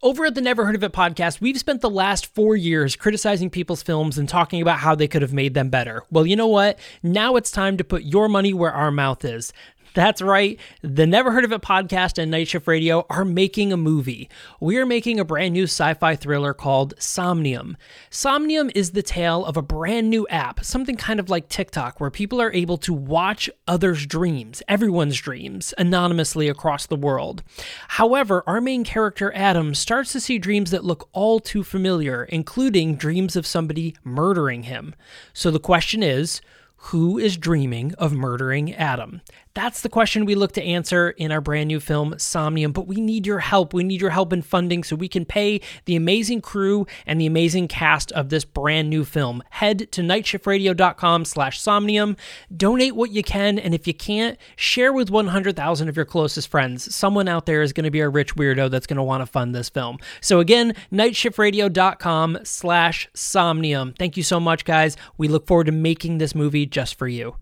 Over at the Never Heard of It podcast, we've spent the last four years criticizing people's films and talking about how they could have made them better. Well, you know what? Now it's time to put your money where our mouth is. That's right. The Never Heard of It podcast and Night Shift Radio are making a movie. We are making a brand new sci fi thriller called Somnium. Somnium is the tale of a brand new app, something kind of like TikTok, where people are able to watch others' dreams, everyone's dreams, anonymously across the world. However, our main character, Adam, starts to see dreams that look all too familiar, including dreams of somebody murdering him. So the question is, who is dreaming of murdering Adam? That's the question we look to answer in our brand new film, Somnium. But we need your help. We need your help in funding so we can pay the amazing crew and the amazing cast of this brand new film. Head to nightshiftradio.com slash somnium. Donate what you can, and if you can't, share with 100,000 of your closest friends. Someone out there is going to be a rich weirdo that's going to want to fund this film. So again, nightshiftradio.com slash somnium. Thank you so much, guys. We look forward to making this movie just for you.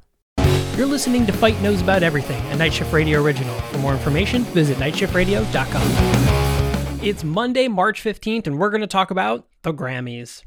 You're listening to Fight Knows About Everything, a Night Shift Radio original. For more information, visit nightshiftradio.com. It's Monday, March 15th, and we're going to talk about the Grammys.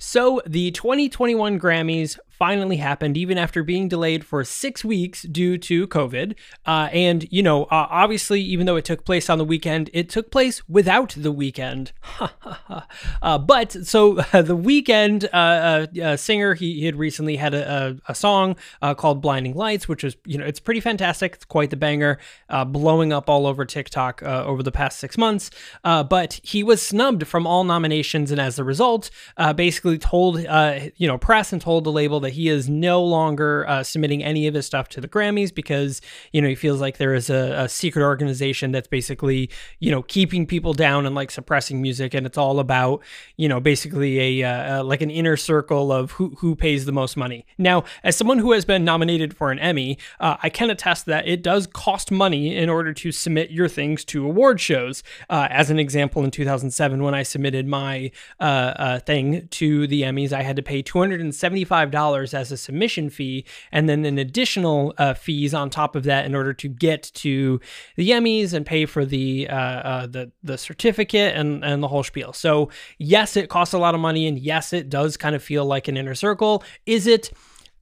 So, the 2021 Grammys finally happened, even after being delayed for six weeks due to COVID. Uh, and, you know, uh, obviously, even though it took place on the weekend, it took place without the Weeknd. uh, but so the Weeknd uh, uh, uh, singer, he, he, had recently had a, a, a song called Blinding Lights, which is, you know, it's pretty fantastic. It's quite the banger, blowing up all over TikTok over the past six months. but he was snubbed from all nominations. And as a result, basically told, you know, press and told the label that he is no longer uh, submitting any of his stuff to the Grammys because you know he feels like there is a, a, secret organization that's basically you know keeping people down and like suppressing music, and it's all about you know basically a uh, uh, like an inner circle of who who pays the most money. Now, as someone who has been nominated for an Emmy, uh, I can attest that it does cost money in order to submit your things to award shows. Uh, as an example, in 2007, when I submitted my uh, thing to the Emmys, I had to pay $275 as a submission fee, and then an additional uh, fees on top of that in order to get to the Emmys and pay for the uh, uh, the the certificate and and the whole spiel. So yes, it costs a lot of money, and yes, it does kind of feel like an inner circle. Is it?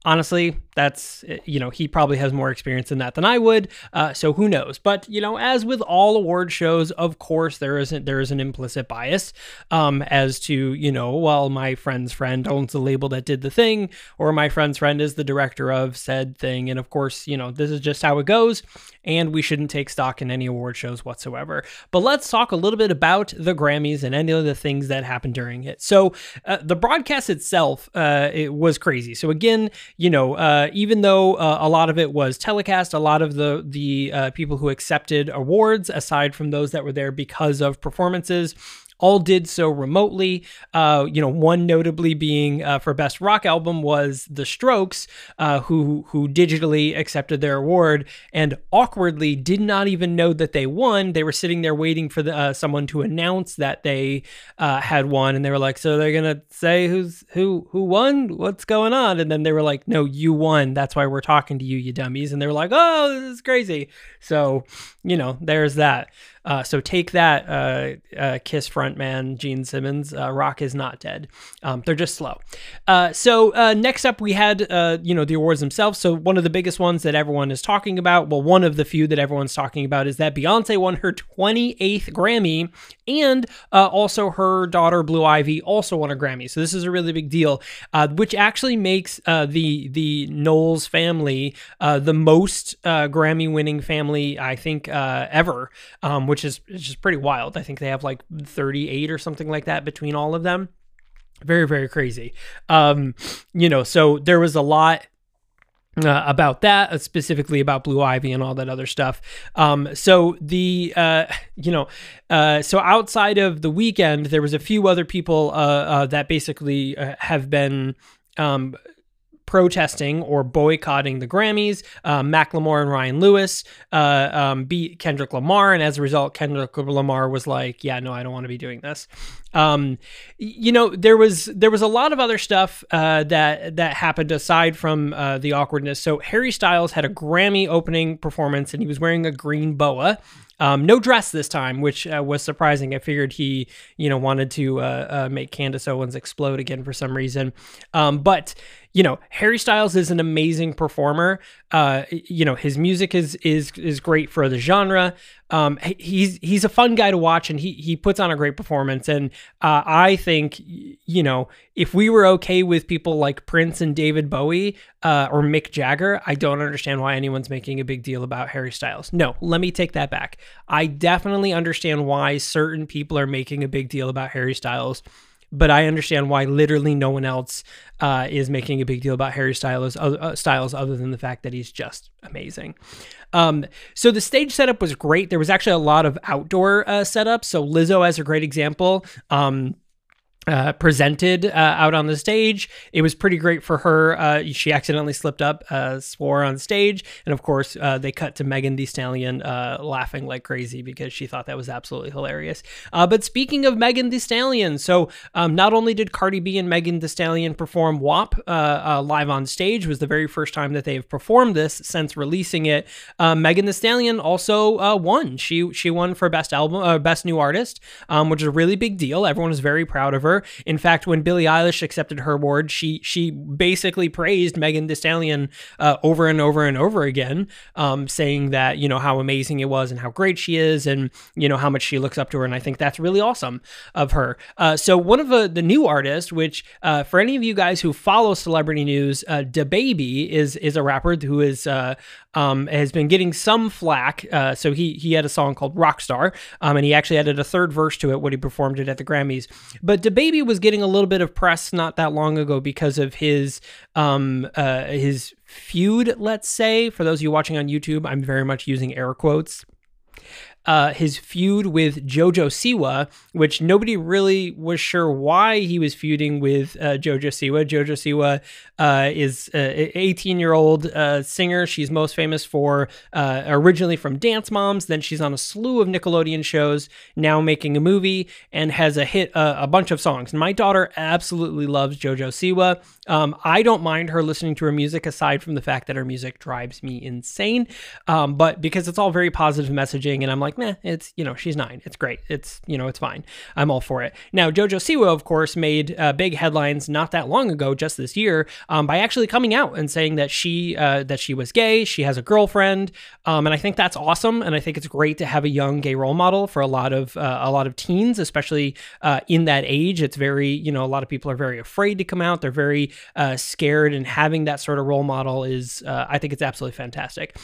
Honestly, that's, you know, he probably has more experience in that than I would. Uh, so who knows? But, you know, as with all award shows, of course, there isn't, there is an implicit bias um, as to, you know, well, my friend's friend owns the label that did the thing, or my friend's friend is the director of said thing. And of course, you know, this is just how it goes. And we shouldn't take stock in any award shows whatsoever. But let's talk a little bit about the Grammys and any of the things that happened during it. So uh, the broadcast itself, uh, it was crazy. So again, you know, uh, even though uh, a lot of it was telecast, a lot of the the uh, people who accepted awards, aside from those that were there because of performances, all did so remotely. Uh, you know, one notably being uh, for best rock album was The Strokes, uh, who who digitally accepted their award and awkwardly did not even know that they won. They were sitting there waiting for the, uh, someone to announce that they uh, had won, and they were like, "So they're gonna say who's who who won? What's going on?" And then they were like, "No, you won. That's why we're talking to you, you dummies." And they were like, "Oh, this is crazy." So you know, there's that. Uh, so take that, uh, uh, Kiss frontman Gene Simmons. Uh, rock is not dead. Um, they're just slow. Uh, so uh, next up, we had you know the awards themselves. So one of the biggest ones that everyone is talking about, well, one of the few that everyone's talking about, is that Beyonce won her 28th Grammy, and also her daughter Blue Ivy also won a Grammy. So this is a really big deal, which actually makes the the Knowles family the most Grammy-winning family I think ever. Um, which is just pretty wild. I think they have like 38 or something like that between all of them. Very, very crazy. Um, you know, so there was a lot uh, about that, uh, specifically about Blue Ivy and all that other stuff. Um, so the uh, you know, uh, so outside of the Weeknd, there was a few other people uh, uh, that basically have been um, protesting or boycotting the Grammys. Uh, Macklemore and Ryan Lewis uh, um, beat Kendrick Lamar, and as a result, Kendrick Lamar was like, "Yeah, no, I don't want to be doing this." Um, you know, there was there was a lot of other stuff uh, that that happened aside from uh, the awkwardness. So Harry Styles had a Grammy opening performance, and he was wearing a green boa. Um, no dress this time, which uh, was surprising. I figured he, you know, wanted to uh, uh, make Candace Owens explode again for some reason. Um, but you know, Harry Styles is an amazing performer. Uh, you know, his music is is is great for the genre. Um, he's he's a fun guy to watch, and he he puts on a great performance. And uh, I think you know, if we were okay with people like Prince and David Bowie uh, or Mick Jagger, I don't understand why anyone's making a big deal about Harry Styles. No, let me take that back. I definitely understand why certain people are making a big deal about Harry Styles but I understand why literally no one else uh, is making a big deal about Harry Styles, uh, Styles other than the fact that he's just amazing. Um, so the stage setup was great. There was actually a lot of outdoor uh, setups. So Lizzo as a great example. Um, uh, presented uh, out on the stage. It was pretty great for her. Uh, she accidentally slipped up, uh, swore on stage, and of course, uh, they cut to Megan Thee Stallion uh, laughing like crazy because she thought that was absolutely hilarious. but speaking of Megan Thee Stallion, so um, not only did Cardi B and Megan Thee Stallion perform WAP live on stage, was the very first time that they've performed this since releasing it. Megan Thee Stallion also won. She she won for best album, best new artist, um, which is a really big deal. Everyone is very proud of her. In fact, when Billie Eilish accepted her award, she she basically praised Megan Thee Stallion uh, over and over and over again, um, saying that you know how amazing it was and how great she is, and you know how much she looks up to her. And I think that's really awesome of her. Uh, so one of the, the new artists, which uh, for any of you guys who follow celebrity news, uh, is is a rapper who is uh, um, has been getting some flack. Uh, so he he had a song called Rockstar, um, and he actually added a third verse to it when he performed it at the Grammys. But DaBaby was getting a little bit of press not that long ago because of his um, uh, his feud. Let's say for those of you watching on YouTube, I'm very much using air quotes uh, his feud with Jojo Siwa, which nobody really was sure why he was feuding with uh, Jojo Siwa. Jojo Siwa uh, is an 18 year old uh, singer. She's most famous for uh, originally from Dance Moms. Then she's on a slew of Nickelodeon shows, now making a movie, and has a hit uh, a bunch of songs. My daughter absolutely loves Jojo Siwa. Um, I don't mind her listening to her music, aside from the fact that her music drives me insane. Um, but because it's all very positive messaging, and I'm like, like, meh, it's, you know, she's nine. It's great. It's, you know, it's fine. I'm all for it. Now, JoJo Siwa, of course, made uh, big headlines not that long ago, just this year, um, by actually coming out and saying that she, uh, that she was gay. She has a girlfriend. Um, and I think that's awesome. And I think it's great to have a young gay role model for a lot of, uh, a lot of teens, especially uh, in that age. It's very, you know, a lot of people are very afraid to come out. They're very uh, scared. And having that sort of role model is, uh, I think it's absolutely fantastic.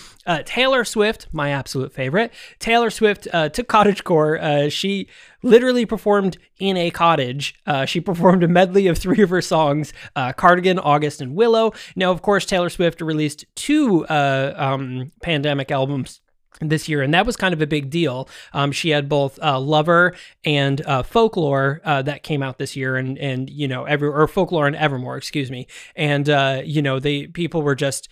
Taylor Swift, my absolute favorite. Taylor Swift uh, took cottagecore. Uh, she literally performed in a cottage. Uh, she performed a medley of three of her songs uh, Cardigan, August, and Willow. Now, of course, Taylor Swift released two uh, um, pandemic albums this year, and that was kind of a big deal. Um, she had both uh, Lover and uh, Folklore uh, that came out this year, and and you know every or Folklore and Evermore, excuse me, and uh, you know they people were just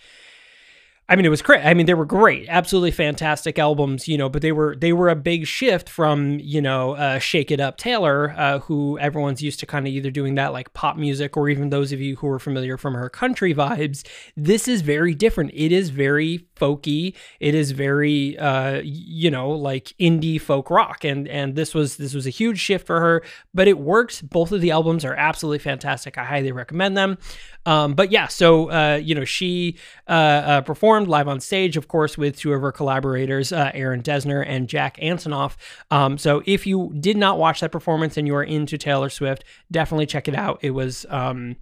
I mean, it was great. I mean, they were great, absolutely fantastic albums, you know. But they were they were a big shift from you know uh, Shake It Up Taylor, uh, who everyone's used to kind of either doing that like pop music, or even those of you who are familiar from her country vibes. This is very different. It is very folky. It is very uh, you know like indie folk rock, and and this was this was a huge shift for her, but it works. Both of the albums are absolutely fantastic. I highly recommend them. Um, but yeah, so uh, you know she uh, uh, performed live on stage, of course, with two of her collaborators, uh, Aaron Dessner and Jack Antonoff. Um, so if you did not watch that performance and you are into Taylor Swift, definitely check it out. It was. Um,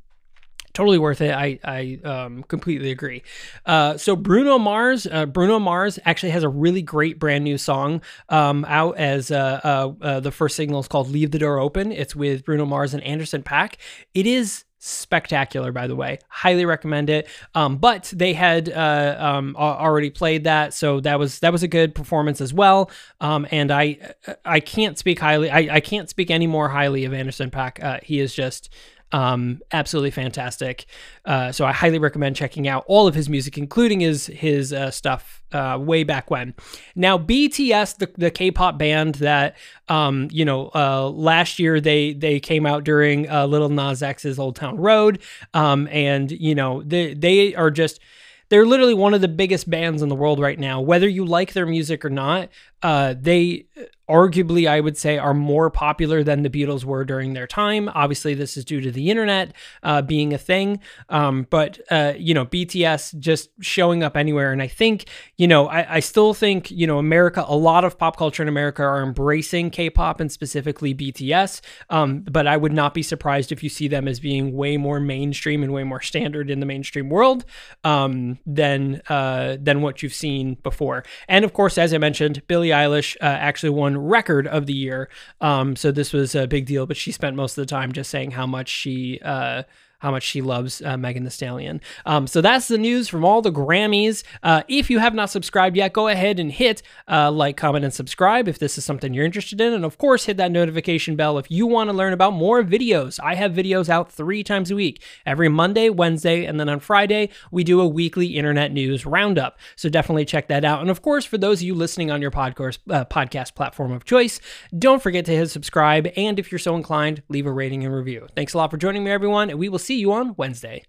totally worth it. I I um, completely agree. Uh, so Bruno Mars, uh, Bruno Mars actually has a really great brand new song um, out as uh, uh, uh the first single is called "Leave the Door Open." It's with Bruno Mars and Anderson .Paak. It is spectacular by the way. Highly recommend it. Um, but they had uh, um, already played that so that was that was a good performance as well. Um, and i i can't speak highly I, I can't speak any more highly of Anderson .Paak uh, he is just um, absolutely fantastic. Uh, so I highly recommend checking out all of his music, including his his uh, stuff uh, way back when. Now BTS, the, the K-pop band that um, you know uh, last year they they came out during uh, Lil Nas X's Old Town Road, um, and you know they they are just they're literally one of the biggest bands in the world right now. Whether you like their music or not, uh, they arguably, I would say, are more popular than the Beatles were during their time. Obviously, this is due to the internet uh, being a thing. Um, but, uh, you know, BTS just showing up anywhere. And I think, you know, I, I, still think, you know, America, a lot of pop culture in America are embracing K pop and specifically BTS. Um, but I would not be surprised if you see them as being way more mainstream and way more standard in the mainstream world um, than, uh, than what you've seen before. And of course, as I mentioned, Billie Eilish uh, actually won record of the year. Um, so this was a big deal, but she spent most of the time just saying how much she uh, how much she loves uh, Megan Thee Stallion. Um, so that's the news from all the Grammys. Uh, if you have not subscribed yet, go ahead and hit uh, like, comment, and subscribe if this is something you're interested in. And of course, hit that notification bell if you want to learn about more videos. I have videos out three times a week every Monday, Wednesday, and then on Friday, we do a weekly internet news roundup. So definitely check that out. And of course, for those of you listening on your podcast, uh, podcast platform of choice, don't forget to hit subscribe. And if you're so inclined, leave a rating and review. Thanks a lot for joining me, everyone, and we will see you on Wednesday.